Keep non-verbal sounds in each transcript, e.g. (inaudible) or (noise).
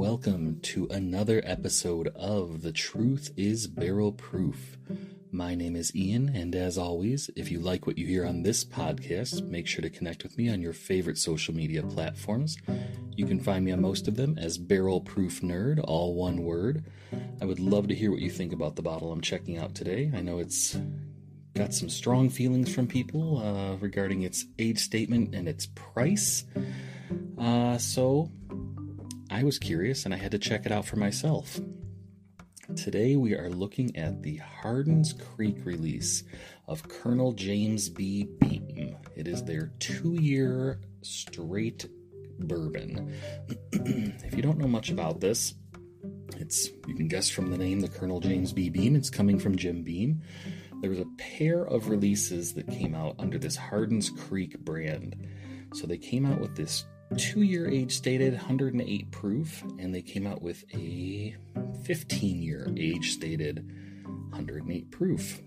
welcome to another episode of The Truth is Barrel Proof. My name is Ian, and as always, if you like what you hear on this podcast, make sure to connect with me on your favorite social media platforms. You can find me on most of them as Barrel Proof Nerd, all one word. I would love to hear what you think about the bottle I'm checking out today. I know it's got some strong feelings from people uh, regarding its age statement and its price. Uh, so I was curious and I had to check it out for myself. Today we are looking at the Hardin's Creek release of Colonel James B. Beam. It is their two year straight bourbon. (clears throat) if you don't know much about this, it's you can guess from the name the Colonel James B. Beam. It's coming from Jim Beam. There was a pair of releases that came out under this Hardin's Creek brand. So they came out with this two year age stated 108 proof, and they came out with a 15 year age stated 108 proof.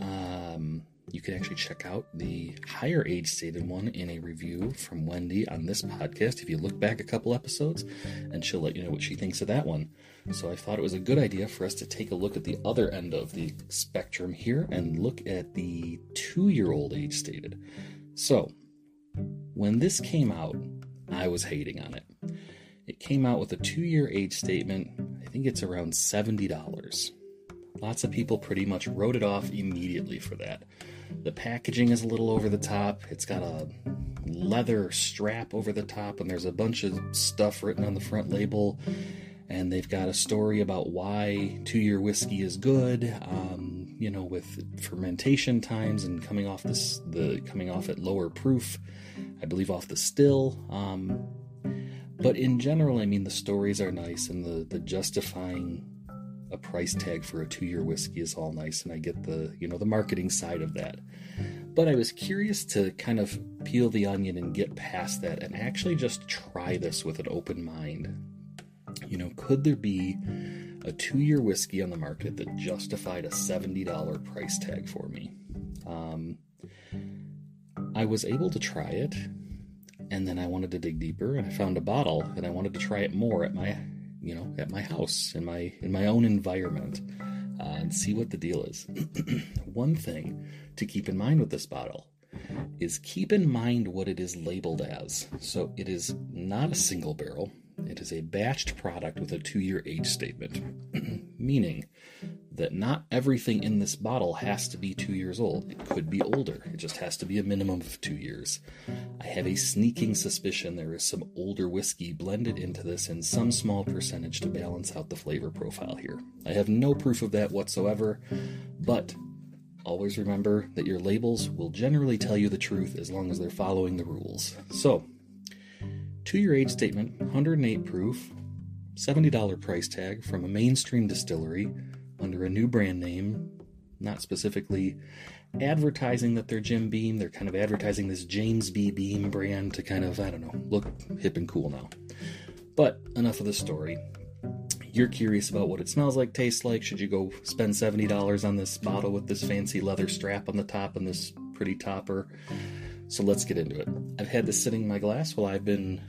Um, you can actually check out the higher age stated one in a review from Wendy on this podcast if you look back a couple episodes, and she'll let you know what she thinks of that one. So I thought it was a good idea for us to take a look at the other end of the spectrum here and look at the two year old age stated. So, when this came out, I was hating on it. It came out with a two year age statement. I think it's around $70. Lots of people pretty much wrote it off immediately for that. The packaging is a little over the top. It's got a leather strap over the top, and there's a bunch of stuff written on the front label. And they've got a story about why two year whiskey is good, um, you know, with fermentation times and coming off this, the coming off at lower proof. I believe off the still. Um, but in general, I mean, the stories are nice and the, the justifying a price tag for a two year whiskey is all nice. And I get the, you know, the marketing side of that. But I was curious to kind of peel the onion and get past that and actually just try this with an open mind. You know, could there be a two year whiskey on the market that justified a $70 price tag for me? Um, I was able to try it, and then I wanted to dig deeper, and I found a bottle, and I wanted to try it more at my, you know, at my house in my in my own environment, uh, and see what the deal is. (clears throat) One thing to keep in mind with this bottle is keep in mind what it is labeled as. So it is not a single barrel. It is a batched product with a two year age statement, (clears throat) meaning that not everything in this bottle has to be two years old. It could be older, it just has to be a minimum of two years. I have a sneaking suspicion there is some older whiskey blended into this in some small percentage to balance out the flavor profile here. I have no proof of that whatsoever, but always remember that your labels will generally tell you the truth as long as they're following the rules. So, two year age statement, 108 proof, $70 price tag from a mainstream distillery under a new brand name, not specifically advertising that they're Jim Beam. They're kind of advertising this James B. Beam brand to kind of, I don't know, look hip and cool now. But enough of the story. You're curious about what it smells like, tastes like. Should you go spend $70 on this bottle with this fancy leather strap on the top and this pretty topper? So let's get into it. I've had this sitting in my glass while I've been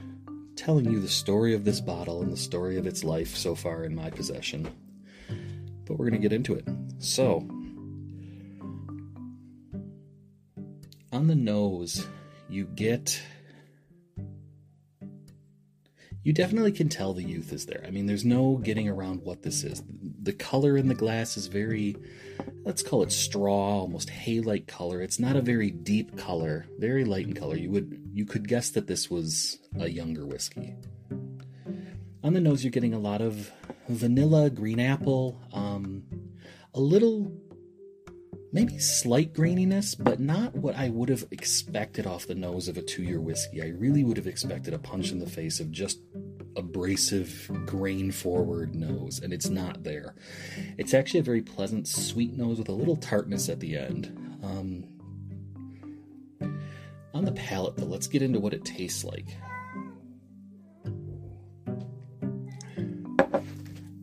telling you the story of this bottle and the story of its life so far in my possession but we're going to get into it. So, on the nose, you get. You definitely can tell the youth is there. I mean, there's no getting around what this is. The color in the glass is very, let's call it straw, almost hay-like color. It's not a very deep color, very light in color. You would you could guess that this was a younger whiskey. On the nose, you're getting a lot of vanilla, green apple, a little, maybe slight graininess, but not what I would have expected off the nose of a two year whiskey. I really would have expected a punch in the face of just abrasive, grain forward nose, and it's not there. It's actually a very pleasant, sweet nose with a little tartness at the end. Um, on the palate, though, let's get into what it tastes like.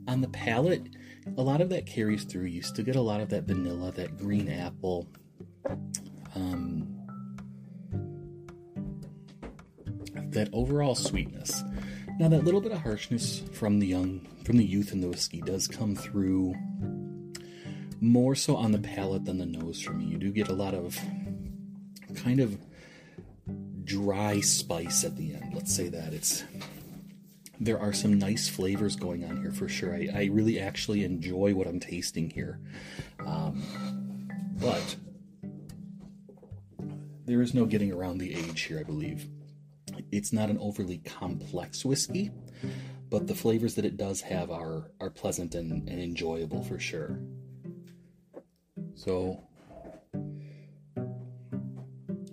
on the palate, a lot of that carries through. You still get a lot of that vanilla, that green apple. Um, that overall sweetness. Now that little bit of harshness from the young, from the youth in the whiskey does come through more so on the palate than the nose for me. You do get a lot of kind of dry spice at the end. Let's say that it's there are some nice flavors going on here for sure. I, I really actually enjoy what I'm tasting here. Um, but there is no getting around the age here, I believe. It's not an overly complex whiskey, but the flavors that it does have are, are pleasant and, and enjoyable for sure. So,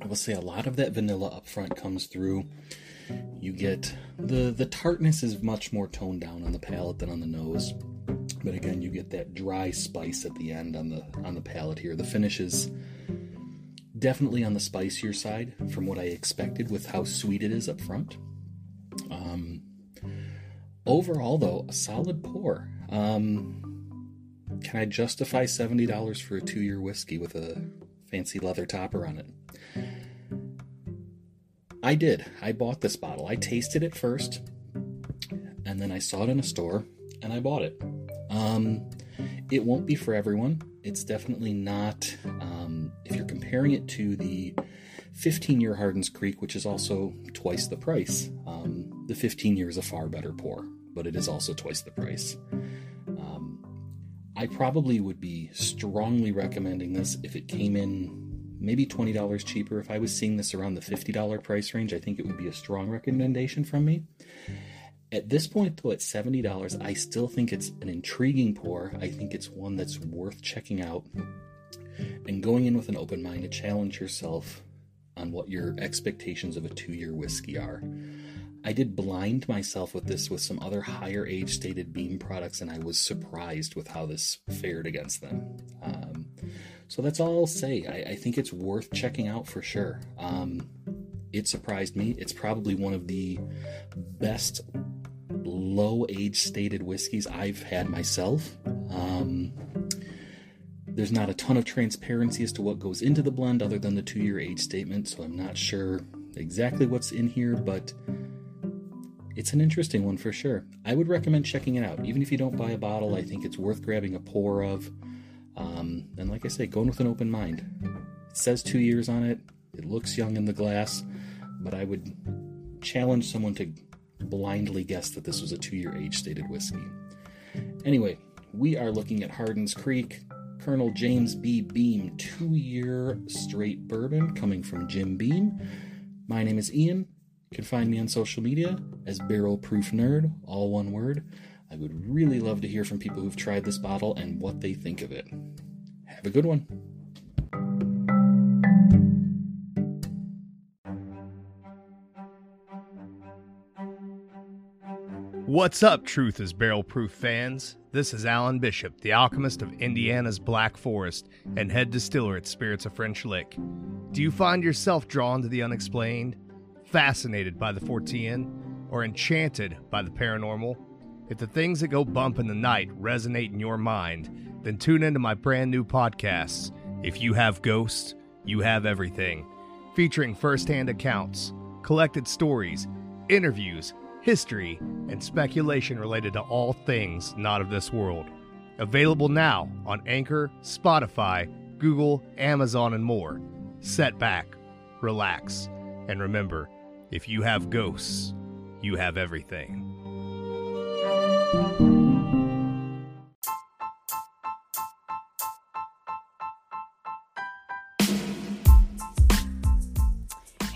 I will say a lot of that vanilla up front comes through. You get the the tartness is much more toned down on the palate than on the nose. But again, you get that dry spice at the end on the on the palate here. The finish is definitely on the spicier side from what I expected with how sweet it is up front. Um, overall, though, a solid pour. Um, can I justify seventy dollars for a two-year whiskey with a fancy leather topper on it? I did. I bought this bottle. I tasted it first, and then I saw it in a store, and I bought it. Um, it won't be for everyone. It's definitely not. Um, if you're comparing it to the 15 year Hardin's Creek, which is also twice the price, um, the 15 year is a far better pour, but it is also twice the price. Um, I probably would be strongly recommending this if it came in maybe $20 cheaper. If I was seeing this around the $50 price range, I think it would be a strong recommendation from me. At this point, though, at $70, I still think it's an intriguing pour. I think it's one that's worth checking out and going in with an open mind to challenge yourself on what your expectations of a two year whiskey are. I did blind myself with this with some other higher age stated beam products, and I was surprised with how this fared against them. Um, so that's all I'll say. I, I think it's worth checking out for sure. Um, it surprised me. It's probably one of the best low age stated whiskeys I've had myself. Um, there's not a ton of transparency as to what goes into the blend other than the two year age statement, so I'm not sure exactly what's in here, but it's an interesting one for sure. I would recommend checking it out. Even if you don't buy a bottle, I think it's worth grabbing a pour of. Um, and like I say, going with an open mind. It says two years on it. It looks young in the glass, but I would challenge someone to blindly guess that this was a two year age stated whiskey. Anyway, we are looking at Hardin's Creek, Colonel James B. Beam, two year straight bourbon coming from Jim Beam. My name is Ian. You can find me on social media as Barrel Proof Nerd, all one word. I would really love to hear from people who've tried this bottle and what they think of it. Have a good one. What's up, Truth is Barrel Proof fans? This is Alan Bishop, the alchemist of Indiana's Black Forest and head distiller at Spirits of French Lick. Do you find yourself drawn to the unexplained, fascinated by the Fortean, or enchanted by the paranormal? If the things that go bump in the night resonate in your mind, then tune into my brand new podcasts. If you have ghosts, you have everything. Featuring firsthand accounts, collected stories, interviews, history, and speculation related to all things not of this world. Available now on Anchor, Spotify, Google, Amazon, and more. Set back, relax, and remember if you have ghosts, you have everything. Thank you.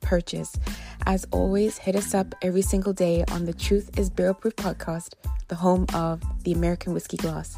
purchase. As always, hit us up every single day on the Truth is Barrel Proof podcast, the home of the American Whiskey Glass.